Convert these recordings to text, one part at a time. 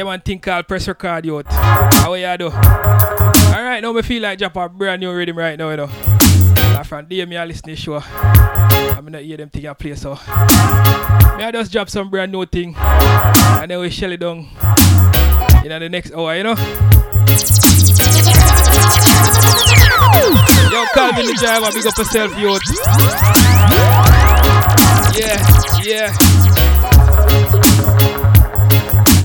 Yeah, man, think called press record, youth. How are you do? Alright, now me feel like drop a brand new rhythm right now, you know. Like from day me I listen to show. I'm not hear them thing I play so. May I just drop some brand new thing. And then we shell it down. In the next hour, you know. Yo, Calvin the driver, big up yourself, youth. Yeah, yeah.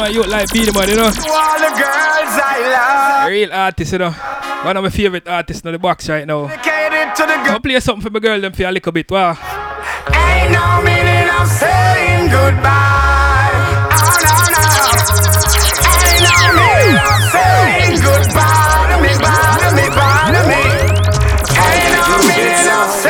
man, you like beat man, you know. all the girls I love. Real artist, you know. One of my favorite artists in the box right now. I'll play something for my girl them for a little bit, wow. Ain't no meaning of saying goodbye. Oh, no, no. Ain't no meaning of saying goodbye to me, bye to me, bye to me. Ain't no meaning of saying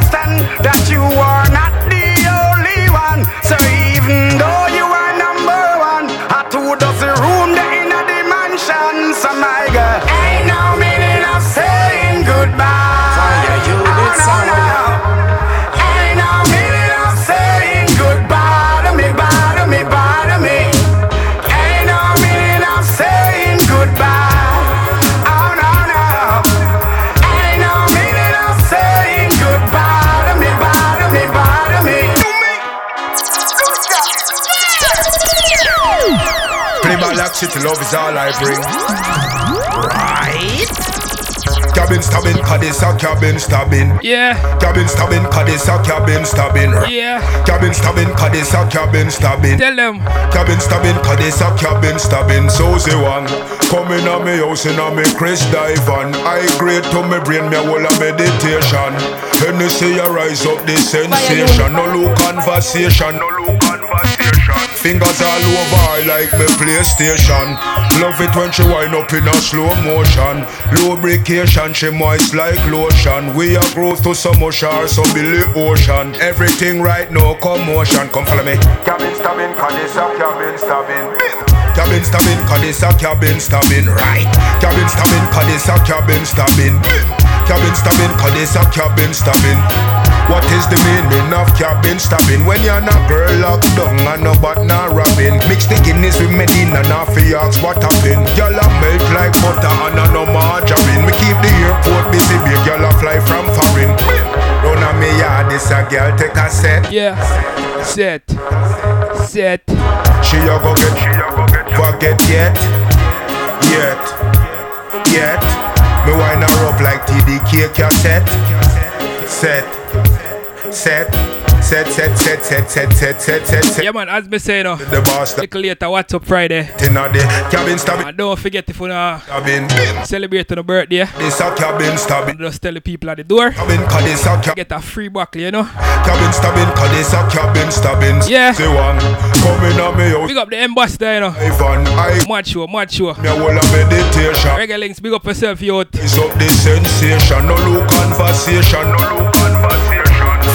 City love is all I bring. Right? Cabin stabbing, cause this a cabin stabbing. Yeah. Cabin stabbing, cause this a cabin stabbing. Yeah. Cabin stabbing, cause this a cabin stabbing. Tell them. Cabin stabbing, cause this a cabin stabbing. So say one. Come in a me house in a me Chris dive on. I great to me brain, me a whole a meditation. Hennessy, I rise up the sensation. No look conversation, no look conversation. Fingers all over I like me PlayStation. Love it when she wind up in a slow motion. Lubrication, she moist like lotion. We are growth to some ocean, some Billy Ocean. Everything right now, commotion. Come follow me. Cabin stabbing, cause a cabin stabbing. Cabin stabbing, cause a cabin stabbing. Right. Cabin stabbing, cause a cabin stabbing. Cabin stabbing, cause a cabin stabbing. What is the meaning of cabin stabbing when you're not girl locked down and no but not robbing? Mix the Guinness with Medina, not for ask what happened. A melt like butter and a no margarine. Me keep the airport busy, big girl a fly from foreign. Run on me yard, this a girl take a set. Yeah, set, set. She a go get, she a go get, forget yet, yet, yet. Me wind her up like TDK cassette, set set, set, set, set, set, set, set, set, set, set. Yeah, man, as me say, no. The boss, the later, what's up Friday? the cabin stabbing, And don't forget if you wanna cabin. celebrate on a birthday, This a cabin stabbing, just tell the people at the door. cabin, cause this a cabin. Get a free buckle, you know. Cabin stabbing, cause this a cabin stabbing. Yeah. Say one, coming on me house. Big up the ambassador, you know. Ivan, I mad show. me a whole meditation. Reggae links, big up yourself, youth. It's up the sensation, no look conversation, no look conversation.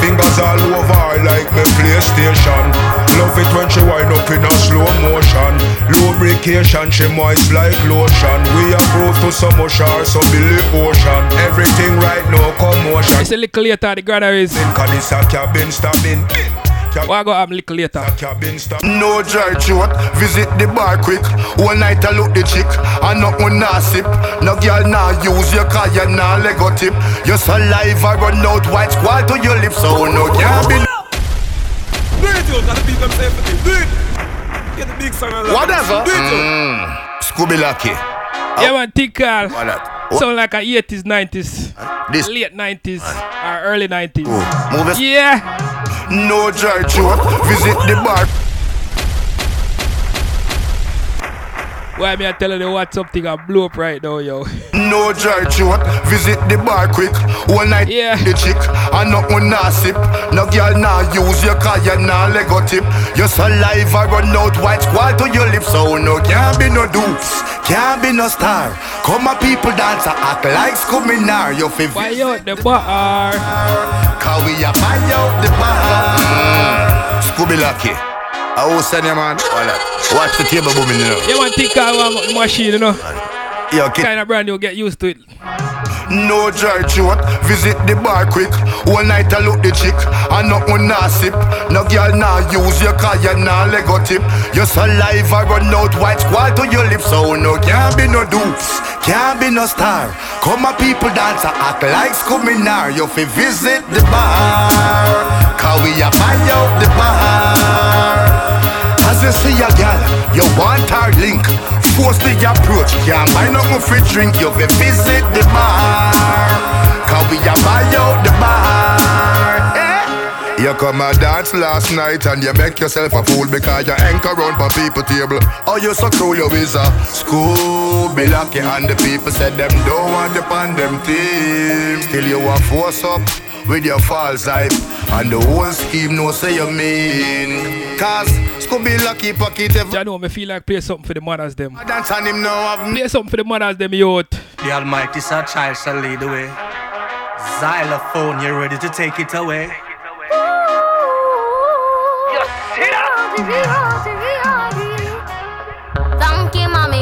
Fingers all over her like me PlayStation. Love it when she wind up in a slow motion. Lubrication, she moist like lotion. We are proof to some motion, so Billy Ocean. Everything right now commotion. It's a little later, the granaries. Cause this a cabin stabbing. What I go have little later? No dry throat, visit the bar quick. One night I look the chick, and not one nah sip. No girl nah use your car, you nah lego tip. Your saliva run out, white squall to your lips, so no can't be. Do it, yo, gotta beat them safe with it. Do it. Get the big song and Whatever. Do it, yo. Scooby Lucky. Yeah, oh. man, think uh, Carl. What that? Oh, Sound like a 80s, 90s, this late 90s, or early 90s. move it. Yeah. No dry throat, visit the bar. Why me I telling you what's up thing I blew up right now, yo. No dry throat, visit the bar quick. One night Yeah. the chick, and not one nah sip. No girl nah use your car, you nah lego tip. Your saliva run out, white squall to your lips, so no can't be no dupes, can't be no star. Come my people dance, act like Scooby-Nar. You fi Why out the bar? Cause we a buy out the bar. Scooby Lucky. I will send you man. Watch the table booming, you know. Yeah, man, think I want machine, you know. Kid. Kind of brand new, get used to it. No dry throat, visit the bar quick. One night I look the chick, I not one nah sip. No girl nah use your car, you nah lego tip. Your saliva run out, white squall to your lips, so no can't be no dupes, can't be no star. Come my people dance, and act like Scooby-Nar. You fi visit the bar, cause we a buy out the bar. You see a gal, you want our link. Force the approach, can't buy free drink. You be visit the bar, cause we a buy out the bar. Eh? You come a dance last night and you make yourself a fool because you anchor round for people table. Oh, you so cruel, you is a Be Lucky and the people said them don't want the on them team. Still you a force up with your false hype and the whole scheme no say you mean. Cause Scooby Lucky pocket ever I know me feel like play something for the mothers them. I dance on him now I've... Play something for the mothers them, youth. The Almighty Sir Child shall lead the way. Xylophone, you ready to take it away? Thank you, mommy,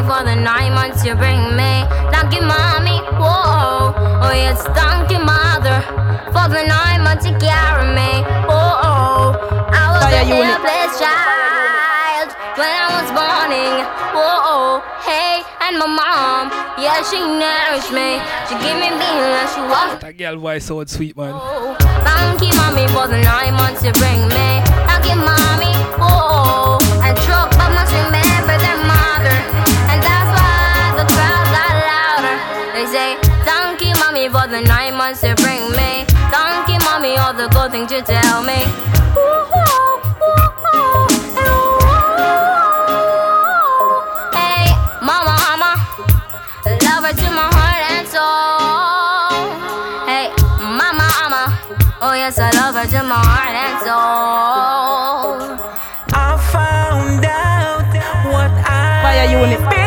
for the nine months you bring me. Thank you, mommy. Whoa. Oh, yes, thank you, mother, for the nine months you carry me. Whoa. I was a helpless child when I was born. Whoa. Hey, and my mom, yeah, she nourished me. She gave me being like she was. That girl voice so sweet, man. Oh, Thank you, mommy, for the nine months you bring me. Thank you, mommy. Oh, and truck, but must remember things you tell me. Oh yes, I love her to my heart and soul. I found out what Fire I've unit.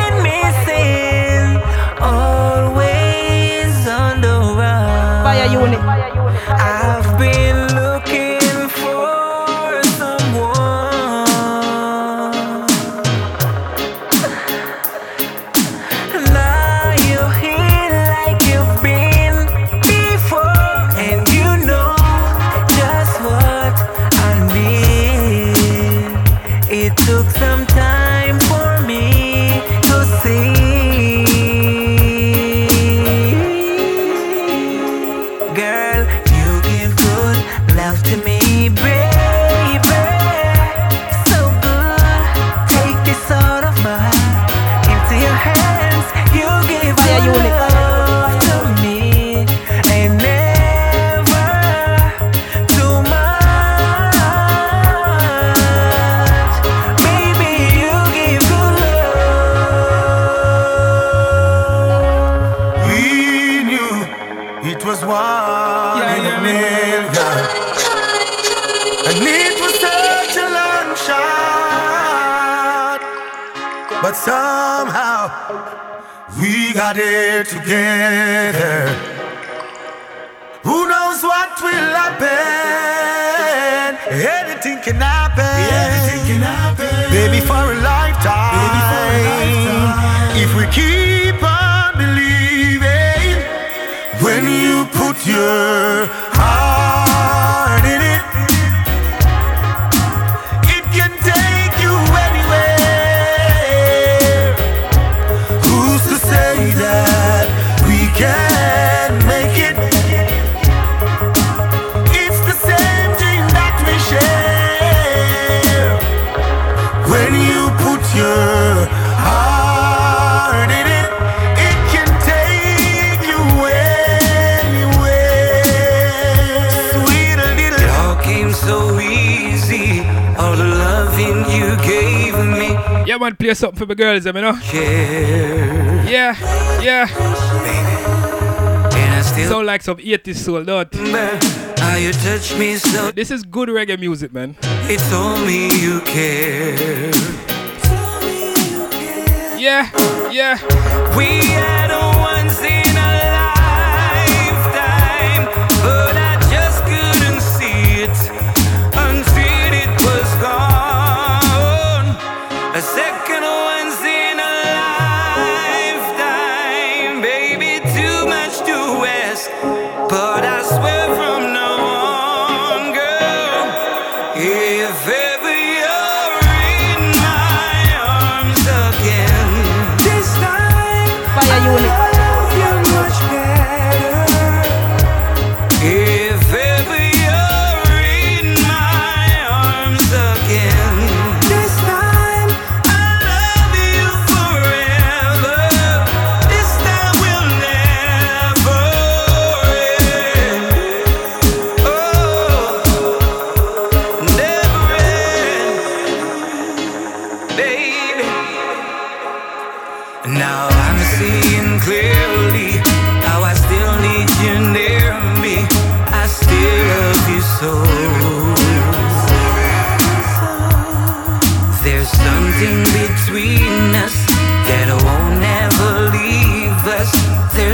We got it together. Who knows what will happen? Anything can happen. Anything can happen. Baby, for a lifetime. Baby, for a lifetime. If we keep on believing, when you put your man play something for the girls, you know? Yeah. Yeah. So like some 80s soul, don't you touch me so This is good reggae music, man. It's only you care. Yeah, yeah. We are the ones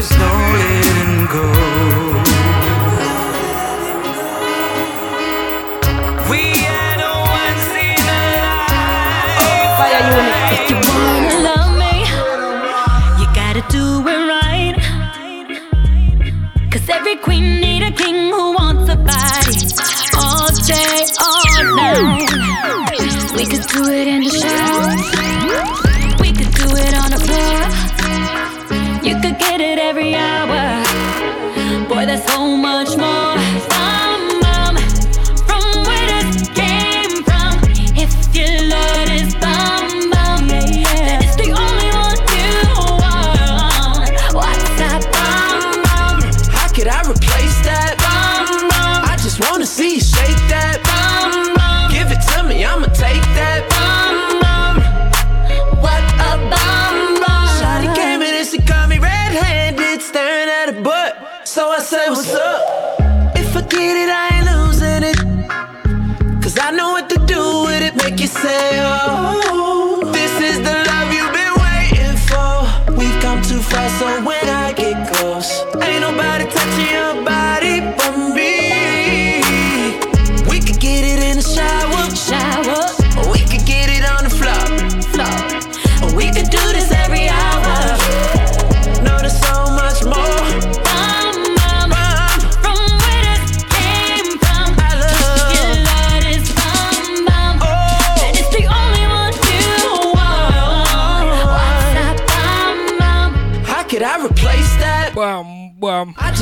Slowly.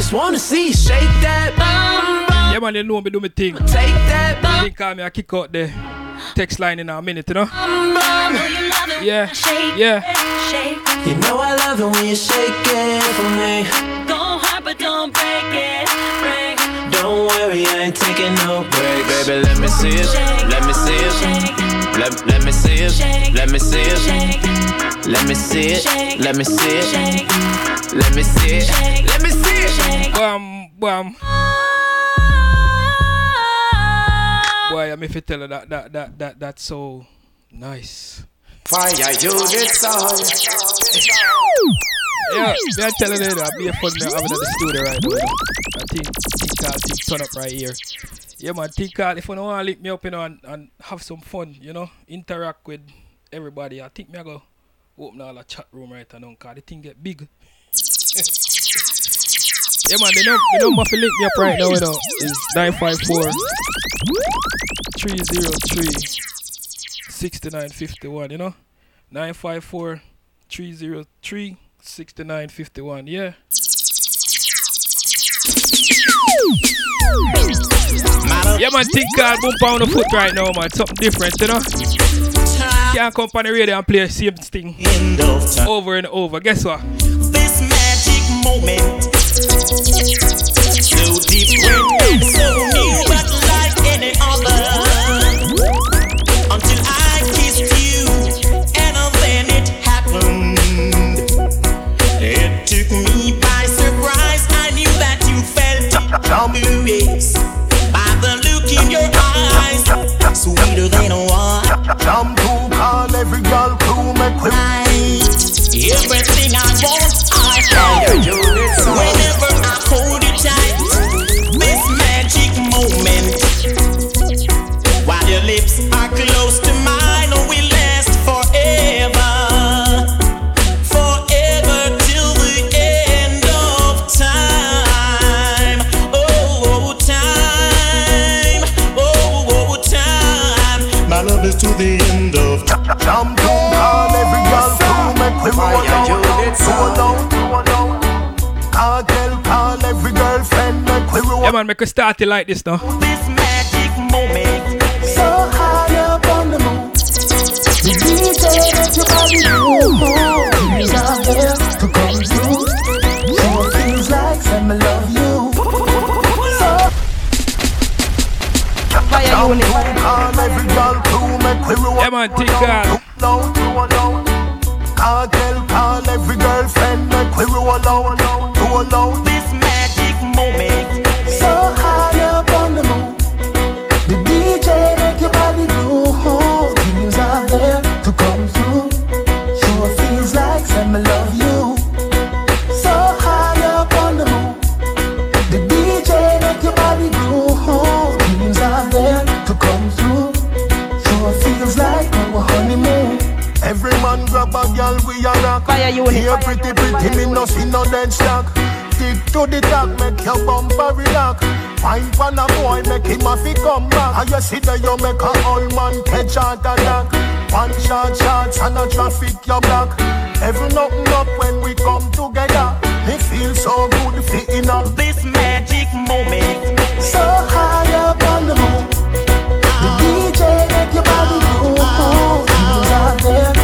just wanna see you shake that. Yeah, man, they know me do me thing. Take that. Think I me, I kick out the text line in a minute, you know? yeah, yeah. You know I love it when you shake it for me. Don't hurt, but don't break it. Break. Don't worry, I ain't taking no break, baby. Let me see it. Let me see it. Let, let me see it. Let me see it. Let me see it. Let me see it. Let me see it. Let me see it. Bam, bam. Boy, I'm if you tell her that that that that that's so nice. Fire unit song. Yeah, they're telling it that. Me a fun I'm at the studio right now. I think Tinkal turn up right here. Yeah man, Tinkal, if you don't want to link me up you know, and, and have some fun, you know, interact with everybody, I think me I go open all the chat room right now because the thing get big. yeah man, the, num- the number for link me up right now, you know, is 954 303 6951, you know? 954 303 6951, yeah. Yeah, man, think called boom on the foot right now, man. Something different, you know? Can't come on the radio and play the same thing over and over. Guess what? This magic moment, so different, so new, but like any other. Until I kissed you, and then it happened. It took me by surprise. I knew that you felt it, Louis, by the look in your eyes, sweeter than wine. Jump to call every girl crew make we Everything Jump to call every girl crew make we roll down, roll down, roll. Kartel call every girlfriend make we roll Yeah, man, make us start it like this now. This magic moment. so high up on the moon. The DJ. He's out there to come through. Crew make we roll Yeah, man, think call. down, roll down. Kartel call every girlfriend make we roll down, unit. Here pretty pretty me no see no dead stock. Stick to the top, make your bumper relax. Fine pan a boy, make him a fi come back. And you see that you make a old man catch heart attack. One shot shots and a traffic you block. Every nothing up when we come together. Me feel so good fitting up. This magic moment. So high up on the moon. The DJ make your body move. Ah, ah, ah. Things are there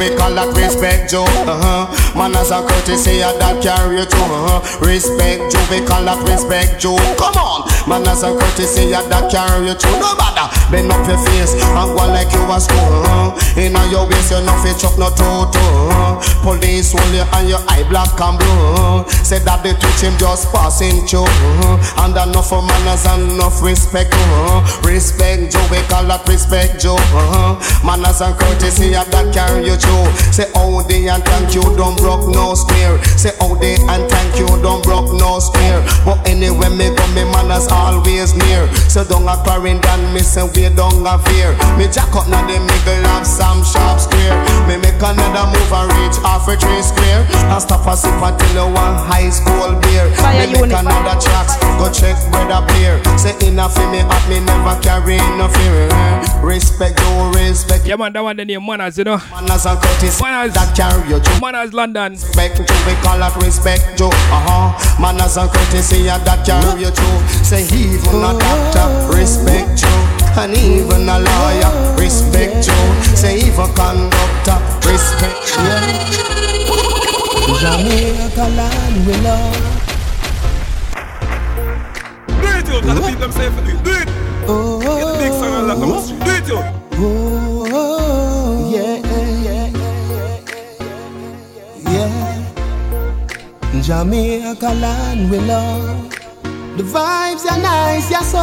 we call that respect Joe. Uh-huh. Manners and courtesy, yeah, that carry you. Uh-huh. Respect Joe, we call that respect Joe. Come on, manners and courtesy, yeah, that carry you through. No matter, bend up your face and go like you was school. Uh-huh. In your waist, you no fit chuck no toe Uh-huh. Police hold you and your eye black and blue. Uh-huh. Say that they touch him just passing through. Uh-huh. And enough for manners and enough respect. Uh-huh. Respect Joe, we call that respect Joe. Uh-huh. Manners and courtesy, yeah, that carry you through. Say how they and thank you, don't broke no square. Say how they and thank you, don't broke no square. But anyway, me go, me manners always near. So don't a Clarendon, me say we don't a fear. Me jack up now the middle of some sharp square. Me make another move and reach half a tree square. And stop a sip until you want high school beer. Fire me make unit, another tracks, go check brother beer. Say enough for me, at me never carry no fear. Respect, you respect. Yeah, man, that one the name Manners, you know. Manners and courtesy Manners. that carry you through. Manners London. Respect Joe, we call that respect Joe. Uh huh. Manners and courtesy yeah, that carry you through. Say even a doctor, respect Joe. And even a lawyer, respect Joe. Say even a conductor, respect Joe. Jamaica land we love. Do it, yo. Cause the people them say do it. Do it. Oh, Get the big song and lock them Jamaica land we love. The vibes are nice, yeah, so.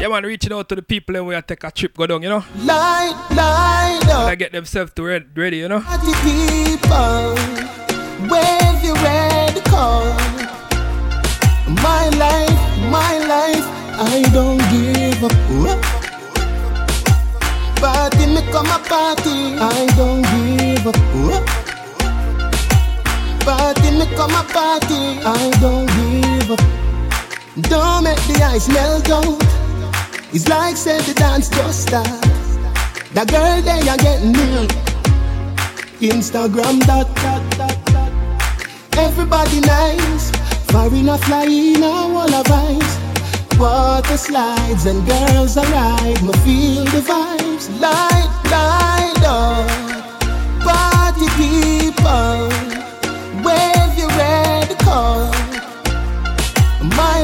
Yeah, man, reaching out to the people and we are take a trip go down, you know. Light, light And up. I get themselves to red, ready, you know. Party people, wave your red card. My life, my life, I don't give up. Party me come a party, I don't give up. Party me come a party, I don't give up. Don't make the ice melt out. It's like said the dance just start. The girl they are getting me. Instagram dot dot dot dot. Everybody nice, foreign a flying a wall of ice. Water slides and girls arrive. Me feel the vibes, light, light up. Party people,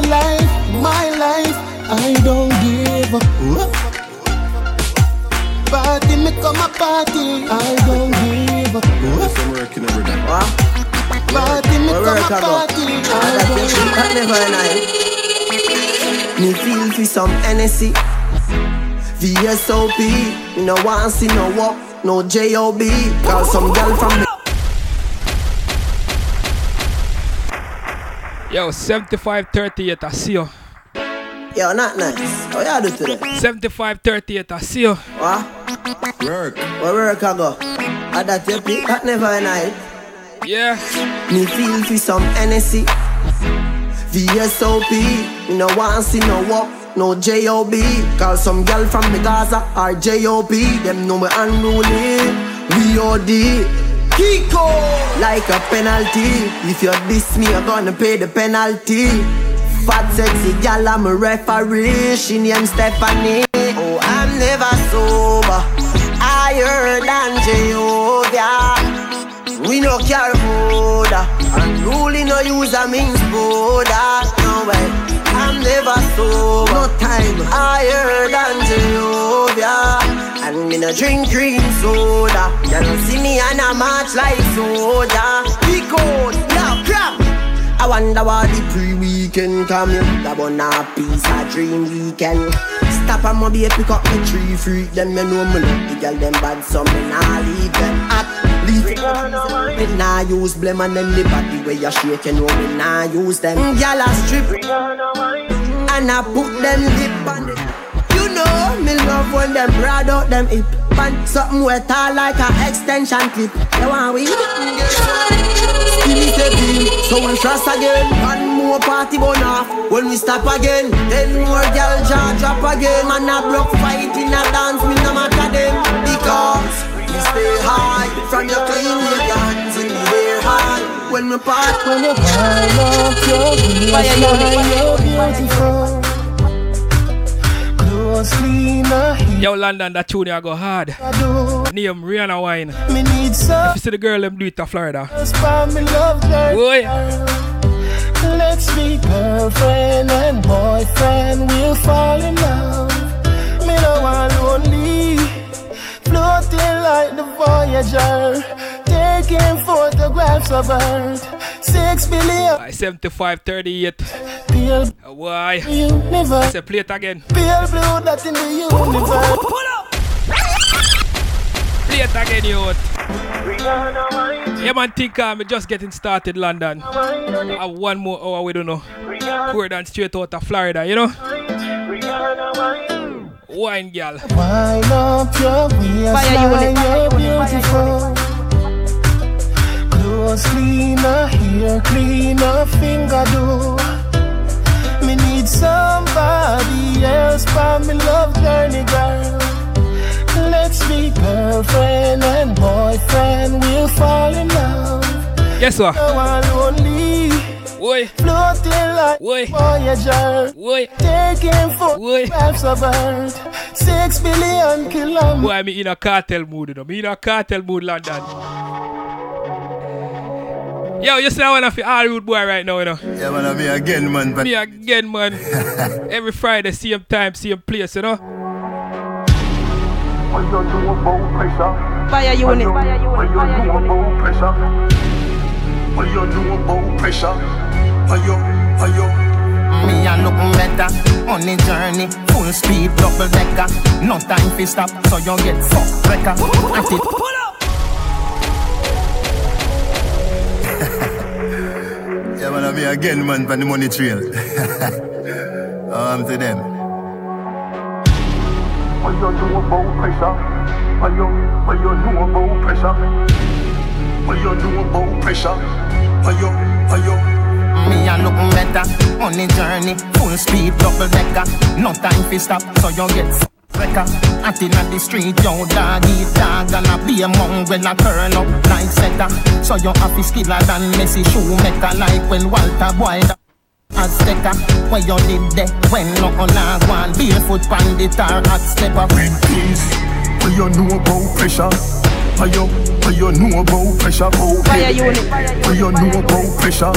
life, my life, I don't give up. Whoop. Party me come a party, I don't give up. Whoop. I'm working every day. Party me come work a I go? party, I don't you give that never night. Me feel for some Hennessy. VSOP. Me no want see no walk, no JOB. Call some girl from the Yo, 7538, I see you. Yo, not nice. How you do today? 7538, I see you. What? Work. Where work I go? I that you pick that never night. Yeah. Me feel for some Hennessy. VSOP. Me no want see no walk, no JOB. Call some girl from the Gaza or JOB. Them know me unruly. We OD. Kiko like a penalty. If you diss me, you're gonna pay the penalty. Fat sexy gal, I'm a referee. She named Stephanie. Oh, I'm never sober. Heard than Jehovah. We no care for that. And really no use a means for. No way. I'm never sober. No time. Heard than Jehovah. And me no drink green soda. You don't see me and I march like soda. Cold, yeah, crap. I wonder why the pre-weekend come in. That one a piece of dream weekend. Stop and maybe pick up the tree freak. Them you know me love the girl them bad, so me nah leave them at. Me nah use blame and then the body where you shake, you know me nah use them. Gyal a strip and I put them lip on it. Me love when them broad out them hip. Pan something wet all like a extension clip. You want we? So we trust again. One more party burn off when we stop again. Then more girl jaw drop again. Man a block fight in a dance, me no matter them because we stay high from your clean your hands in the air high. When we part, when we Fire, you're beautiful. Yo, London, that tune I go hard. Name Rihanna Wine. Me need some. If you see the girl, them do it to Florida. Spot me love. Boy. Let's be girlfriend and boyfriend. We'll fall in love. Me no want lonely. Floating like the Voyager. Taking photographs of Earth. Six billion. I 75 38. Pale Why? universe. Say play it again. Pale blue that in the universe. Play it again, youth. Yeah, man, think um, I'm just getting started, London. I have one more hour, we don't know. We're down straight out of Florida, you know? Wine girl. Wind up your waistline, you're beautiful. Clothes cleaner, hair cleaner, finger do. Me need somebody else for me love journey, girl. Let's be girlfriend and boyfriend, we'll fall in love. No one lonely. Oi. Floating like Oi. Voyager. Oi. Taking photographs of Earth. Six billion kilometers. Boy, me in a cartel mood, you know. Me in a cartel mood, London. Yo, you see that one of the Hollywood boy right now, you know. Yeah, man, I'm here again, man. But Me again, man. Every Friday, same time, same place, you know. Fire unit. Fire unit. Fire unit. pressure? What you know about pressure? Are you, are you? Me a look better on the journey, full speed, double decker. No time for stop, so you get fucked wrecker. At it. Yeah, man, I'm here again, man, for the money trail. um, to them. What you know about pressure? What you, what you know about pressure? What you know about pressure? Are you, are you? Me a look better on the journey, full speed, double decker. No time for stop, so you get fucked wrecker. At in the street, yo dog eat dog and a be a mongrel a turn up like setter. So you have to skiller than Messi Schumacher like when Walter Boy. da- Azteca, where you did there when no on a one barefoot pan the tar at stepper. Peace. What you know about pressure? What you, what you know about pressure? Oh, Fire baby. unit. Fire you know about pressure?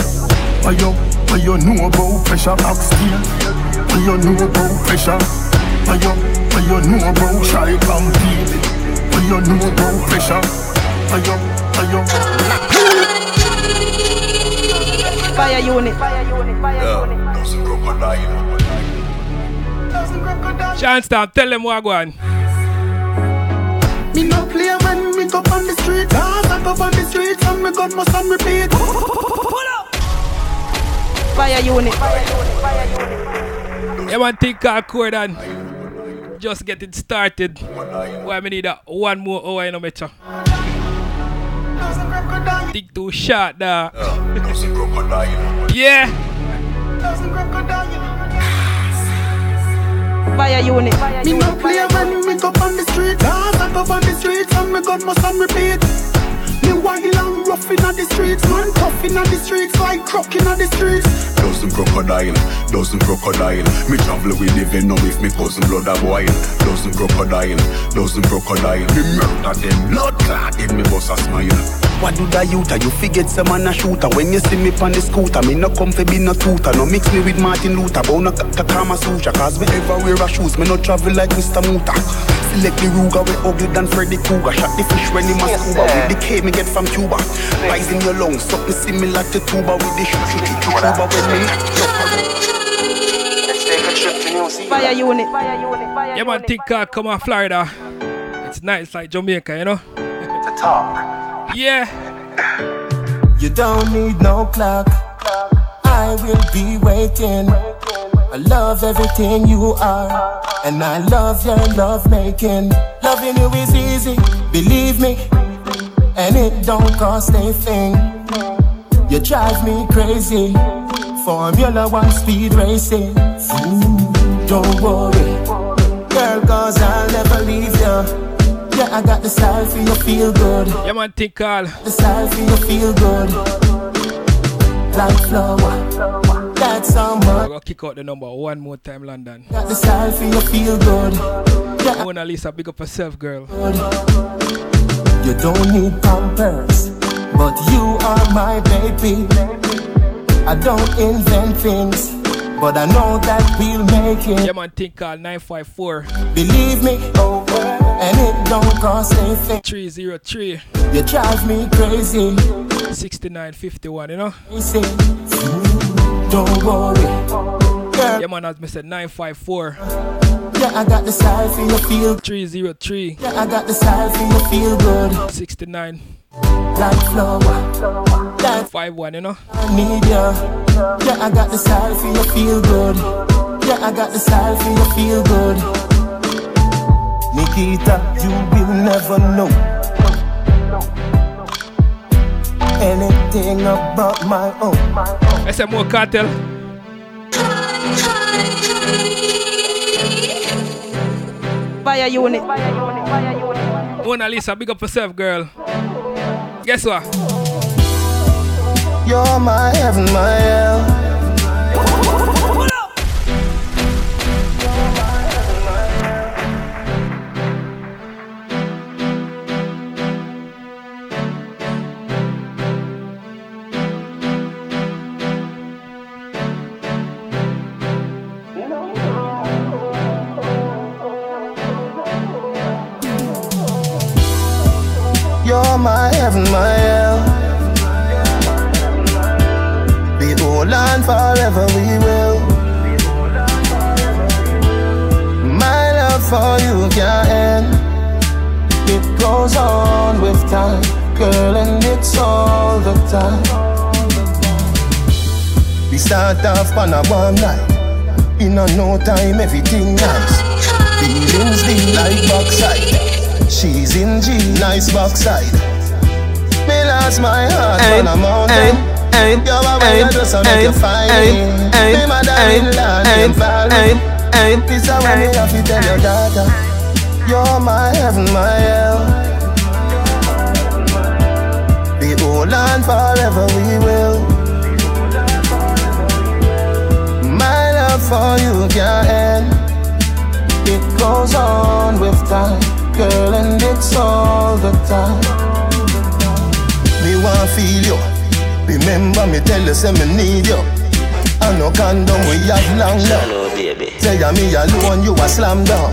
What you, what you know about pressure? Backsteel. What you know about pressure? What you, what you know about try compete? What you know about pressure? What you, what you? Fire unit. Fire unit. Fire unit. Chanstam, tell them what go on. Me no play when me go on the street. Cause I go on the streets and me gun must on repeat. Fire unit. Fire unit. Fire unit. Yeah, man, think called Coreydon. Just getting started. Why me need a one more hour in a metro. Think too short, da. yeah. Fire unit. Me unit. no play when me go on the street. Cause I go on the streets and me gun must on repeat. Me wild and rough inna the streets, man tough inna the streets like crook inna the streets. Dozen crocodile, dozen crocodile. Me travel with the venom if me cousin blood a boil. Dozen crocodile, dozen crocodile. Me murder them, blood clot in me boss a smile. What do the youth? You forget some man a shooter When you see me on the scooter Me no come fi be no tutor No mix me with Martin Luther Bow no to Kama Sutra Cause me ever wear a shoes Me no travel like Mr. Muta Select the Ruger We ugly than Freddy Krueger Shot the fish when he must scuba With the K me get from Cuba Rise in your lungs Something similar to tuba With the shoot shoot shoot shoot tuba When me Let's take a trip to New Zealand. Fire unit. Fire unit. Yeah, man, think called come on Florida. It's nice like Jamaica, you know? To talk. Yeah. You don't need no clock. I will be waiting. I love everything you are, and I love your love making. Loving you is easy, believe me, and it don't cost a thing. You drive me crazy. Formula One speed racing. Ooh, don't worry, girl, cause I'll never leave you. Yeah, I got the style for you feel good. Yeah, man, think call. The style for you feel good. Like flower. How much. I'm gonna kick out the number one more time, London. Got the style for you feel good. Yeah. Mona Lisa, big up yourself, girl. You don't need pampers, but you are my baby. I don't invent things, but I know that we'll make it. Yeah, man, think call 954 Believe me, and it don't cost anything. 303 You drive me crazy. 6951, you know? Don't worry. Girl, Yeah, man, as I said, 954 yeah, I got the style for you feel. 303 Yeah, I got the style for you feel good. 69 Like flower. That's 51, you know? Need ya. Yeah, I got the style for you feel good. Yeah, I got the style for you feel good. Nikita, you will never know anything about my own. I said more Kartel. Fyah Unit. Fyah Unit. Fyah Unit. Mona Lisa, big up yourself, girl. Guess what? You're my heaven, my hell. Heaven, my hell. Be hold on forever, we will. My love for you can't end. It goes on with time, girl, and it's all the time. We start off on a warm night. In a no time, everything nice. Feelings deep like backside. She's in G, nice backside. Lost my heart on a mountain. You're a way I just make you find me. Me mother in land in valley. This is when me have to tell your daughter. You're my heaven, my hell. Be hold on forever, we will. My love for you can't end. It goes on with time, girl, and it's all the time. Me want feel you. Remember me tell you say me need you. I no condom we have long now. Hello, baby. Tell ya me alone you a slam down.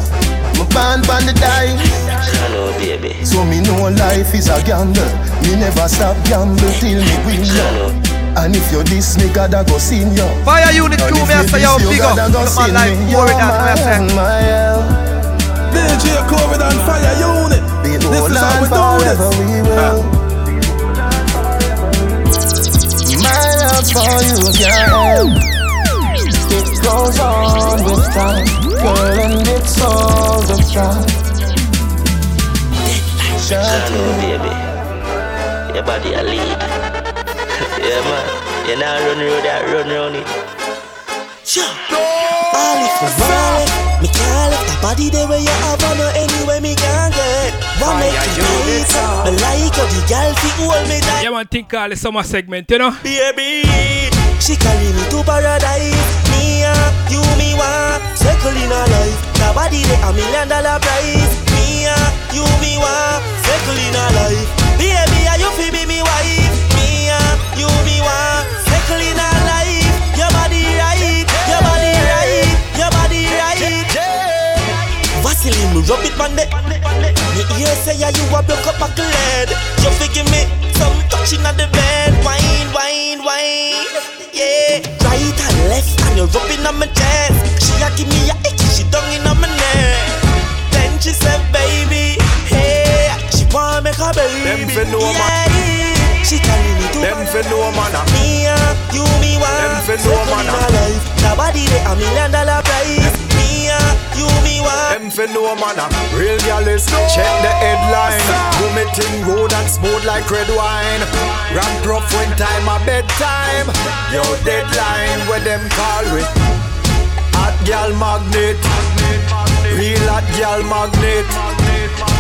Me born pon the dime, Hello, baby. so me know life is a gamble. Me never stop gamble till me win you. And if you diss me, God I go sin you. Fyah Unit And crew, if me I say, yo, you, big up. Go Look, man, like, You're my me I say. my. DJ Coreydon and Fyah Unit. This is how we do forever, this. we will. My love for you can't. It goes on with time, girl, and it's all the time. Hello, baby. Your body a lead. yeah, man. You not run road that, run round it. All if me want it, me can't let the body there where you have on her anyway me can't get. One make you tight, me like how the girl fit hold me tight. Yeah, man, think call the summer segment, you know? Baby, she carry me to paradise. Me and you, me want circle in her life. The body there a million dollar price. Me and you, me want circle in her life. Baby, are you fi be me wife? Me and you, me want circle in her life. Your body right, your body right, your body right. Vaseline, me rub it on the Me ear say yeah, you a broke up buckle head You give me some touching on the bed. Wine, wine, wine. Yeah. Right and left and you rubbing on my chest. She a give me a icky, she down in on my neck. Then she said baby Hey She want make a baby Them fi know, man. yeah. She carry me to Them fi know, man. Ah. Me and you, me want Them ah. fi know, man. in her life. The body there a million dollar price you, me want. Them fi know man a Real gal is check the headline. Do me thing road and smooth like red wine. Ramp rough when time a bedtime. Your deadline where them call with. Hot gal magnet. Real hot gal magnet.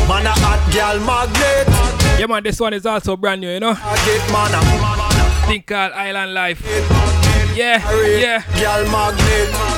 Man a hot gal magnet. Yeah, man, this one is also brand new, you know? Get man a Think called Island Life. Yeah, yeah. Girl magnet.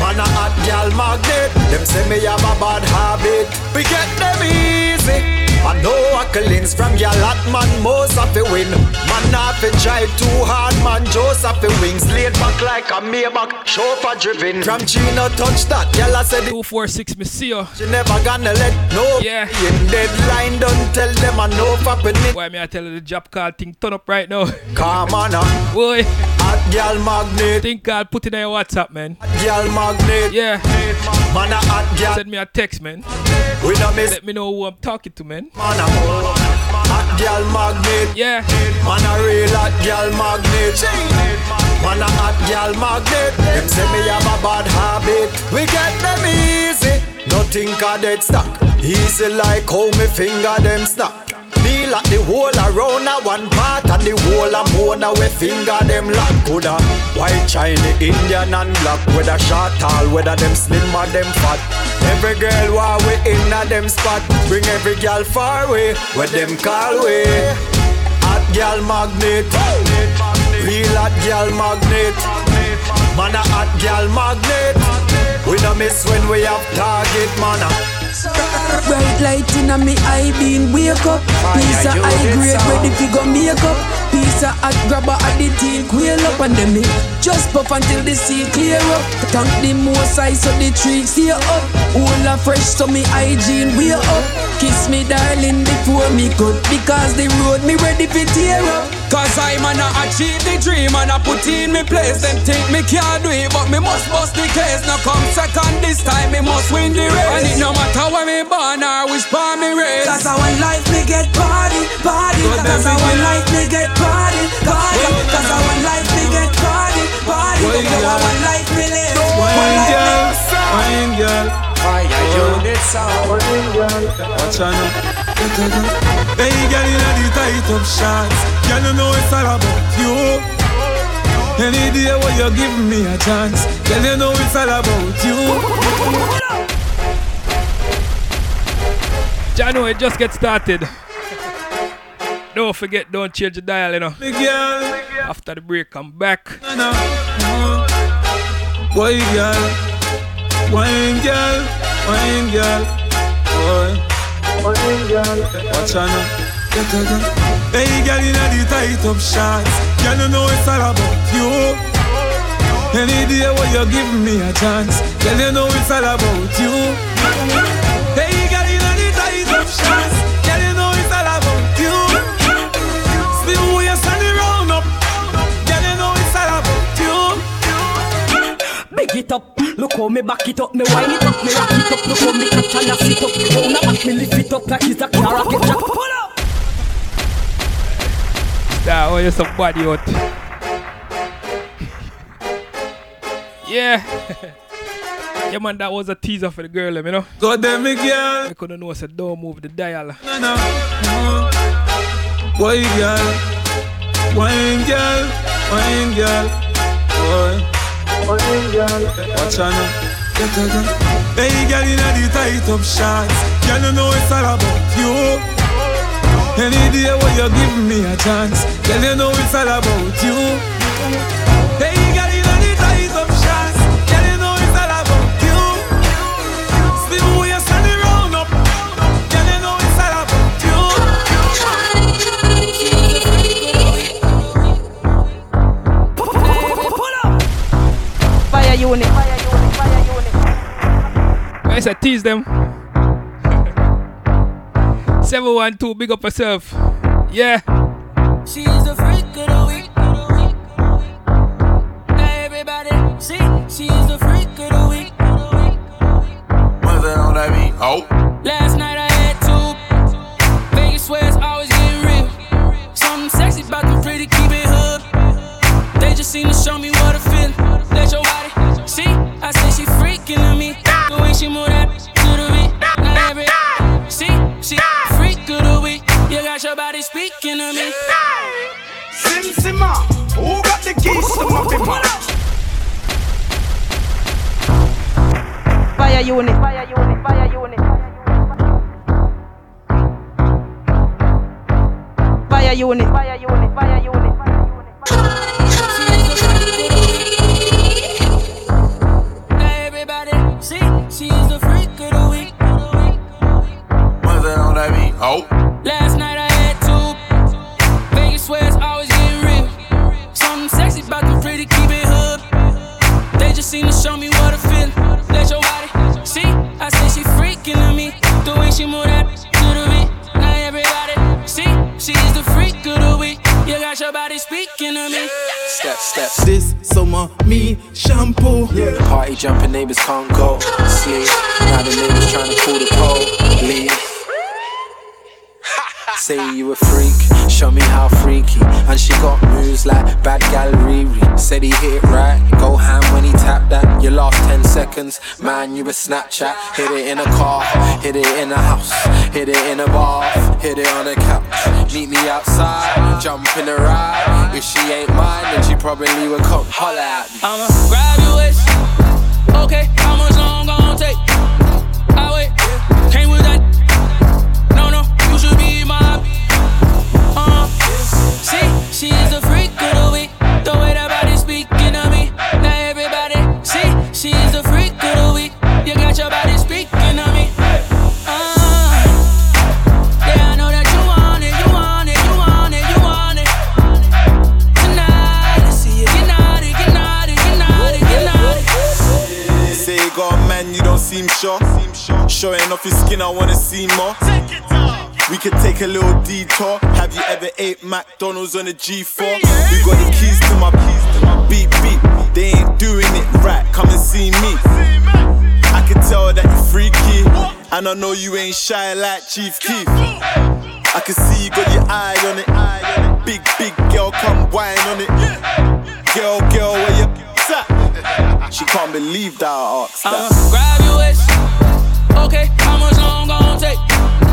Man a hot girl magnet. Them say me have a bad habit. We get them easy. I know accolades from your lot, man, most of the win. Man, not fi try too hard, man, just of the wings. Laid back like a Maybach, chauffeur driven. From Chino touch that, I said 246, me see you. She never gonna let no yeah. in deadline, don't tell them I know for Why me I tell you the job call thing turn up right now? Come on now. Boy. Hot girl magnet. Think I'll put it in your WhatsApp, man. Hot girl magnet. Yeah. Man a hot girl. Send me a text, man. We don't miss. Let me know who I'm talking to, man. Hot girl magnet. Yeah. Man a real hot girl magnet. Man a hot girl magnet. Them say me have a bad habit. We get them easy. Nothing can dead stock. Easy like how me finger them snap. Feel like the whole around a one part and the whole a more. Now we finger them lock Coulda uh. white, China, Indian and black Whether short tall, whether them slim or them fat. Every girl while we in a them spot. Bring every girl far away Where them call way Hot girl magnet Real hot girl magnet. Man a hot girl magnet. We don't miss when we have target man Bright light in a me eye beam wake up. Piece of high grade ready fi go make up Piece of hot grabber at the team quail up And then me just puff until the sea clear up. Thank the most I so the tree stay up. All a fresh so me hygiene way up. Kiss me darling before me cut Because the road me ready fi tear up. Cause I'm an achieve the dream and I put in me place. Them think me can't do it but me must bust the case. Now come second this time me must win the race. And it no matter where me born or which part me raised Cause I want life me get party, party. Cause I want life me get party, party party. Cause I want life me get party, party. Cause I want life me live. Wine girl, wine girl Fyah Unit sound Wine girl Watch out now. Hey girl in the tight up shots. Girl you know it's all about you. Any day when you give me a chance. Girl you know it's all about you. January just get started. Don't forget, don't change the dial, you know. After the break, come back. Boy girl Wine girl. Wine girl. Boy Wine girl. Watch out now. Hey girl in the tight up shots Girl you know it's all about you. Any day when you give me a chance. Girl you know it's all about you. Hey girl in the tight up shots it up, look how me back it up, me wind it up, me rock it up, look how me catch and I sit up. Oh, now back me lift it up like it's a car rocket jack. Pull up. That oh, you're some body out. yeah. yeah, man, that was a teaser for the girl, you know. Go them, me girl. I couldn't know, I said don't move the dial. No, no, no. Boy, girl. Wine girl. Wine girl. Boy. Watch out now. Hey, girl, in the tight up shots. Girl, you know it's all about you. Any day when you give me a chance, girl, you know it's all about you. Hey, girl, in the I tease them. 712, big up yourself. Yeah. Seconds, man, you a Snapchat. Hit it in a car, hit it in a house, hit it in a bar, hit it on a couch. Meet me outside, jump in a ride. If she ain't mine, then she probably would come holler at me. I'ma grab your waist. Okay, how much Showing off your skin, I wanna see more. We could take a little detour. Have you ever ate McDonald's on a G4? You got the keys to my keys to my beep beep. They ain't doing it right. Come and see me. I can tell that you're freaky, and I know you ain't shy like Chief Keef. I can see you got your eye on it. Big big girl, come whine on it. Girl, girl, where you at? She can't believe that I asked I'ma that. grab your waist. Okay, how much long gon' take?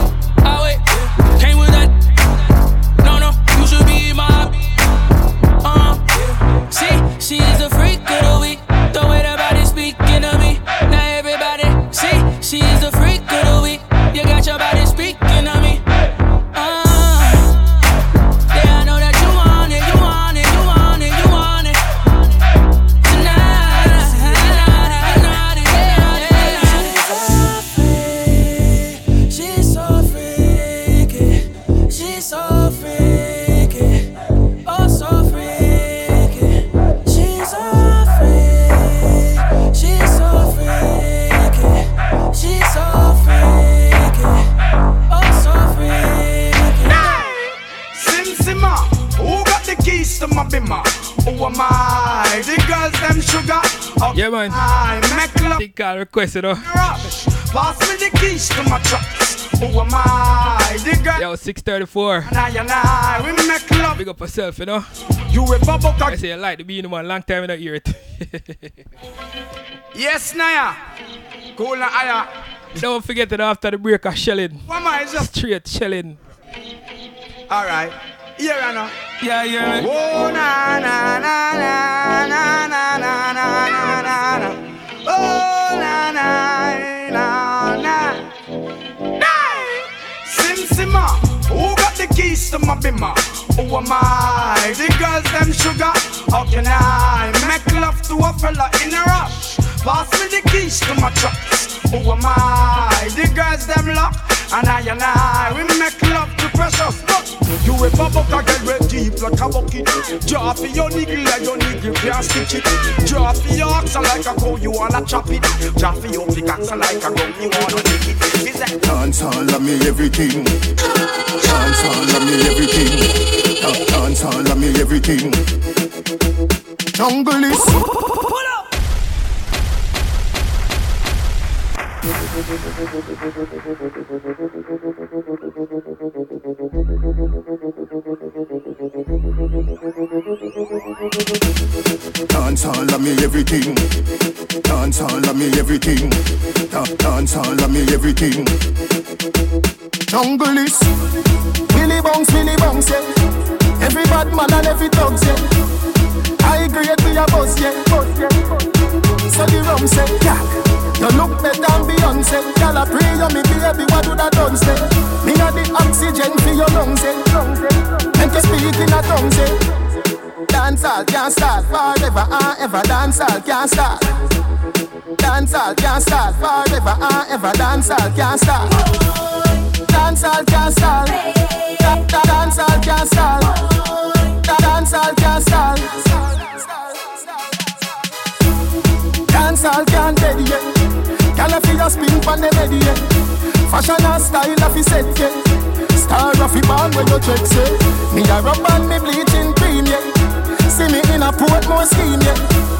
Yeah, man. I make love. Think I request it, though. Pass me the keys to my trucks. Who am I? The girl. Yo, 634. And I and I, we make love. Big up yourself, you know. You a bubble I say I like to be in one long time in the ear. It. Yes, Naya. Cool na aya. Don't forget that after the break of shelling. What am I just? Straight shelling. All right. Here I know. Yeah, yeah. Oh na na na na na na na na na na. Oh na na na na. Nay. Sim Simma, who got the keys to my bimmer? Who am I? The girls them sugar. How can I make love to a fella in a rush? Pass me the keys to my trucks. Who am I? The girls them lock. And I and I, we make love to precious. But you a bubble can get red deep like a bucket. Draw for your niggle like your niggle can't stitch it. Draw for your ox like a cow, you wanna chop it. Draw for your pickaxe like a gun, you wanna nick it. Is that Dance all of me everything. Dance all of me everything. Da- Dance all of me everything. Jungle is. Dance all of me everything. Dance all of me everything. Da- Dance all of me everything. Jungle is. Billy bounce, Billy bounce, yeah. Every bad man and every dog, yeah. I grade we a buzz, yeah. So the rum say, yeah. You look better than Beyonce. Girl, I pray you me baby, what do that done say? Me a the oxygen for your lungs, yeah. Make you speak in a tongue, say. Dance all can't start forever and ever. Dance all can't start. Dance all can't start forever and ever. Dance all can't start. Dancehall can't stall. Dancehall can't stall. Dancehall can't stall. Dancehall can't dead yet. Gyal a fi a spin pon the bed yet. Fashion and style a fi set yet. Star a fi born when you check say. Me a rub and me bleaching cream yet. See me in a Portmore scheme yet.